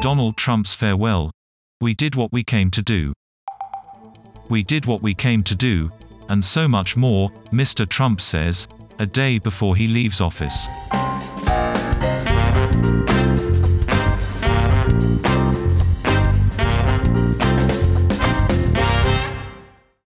Donald Trump's farewell. We did what we came to do. We did what we came to do, and so much more, Mr. Trump says, a day before he leaves office.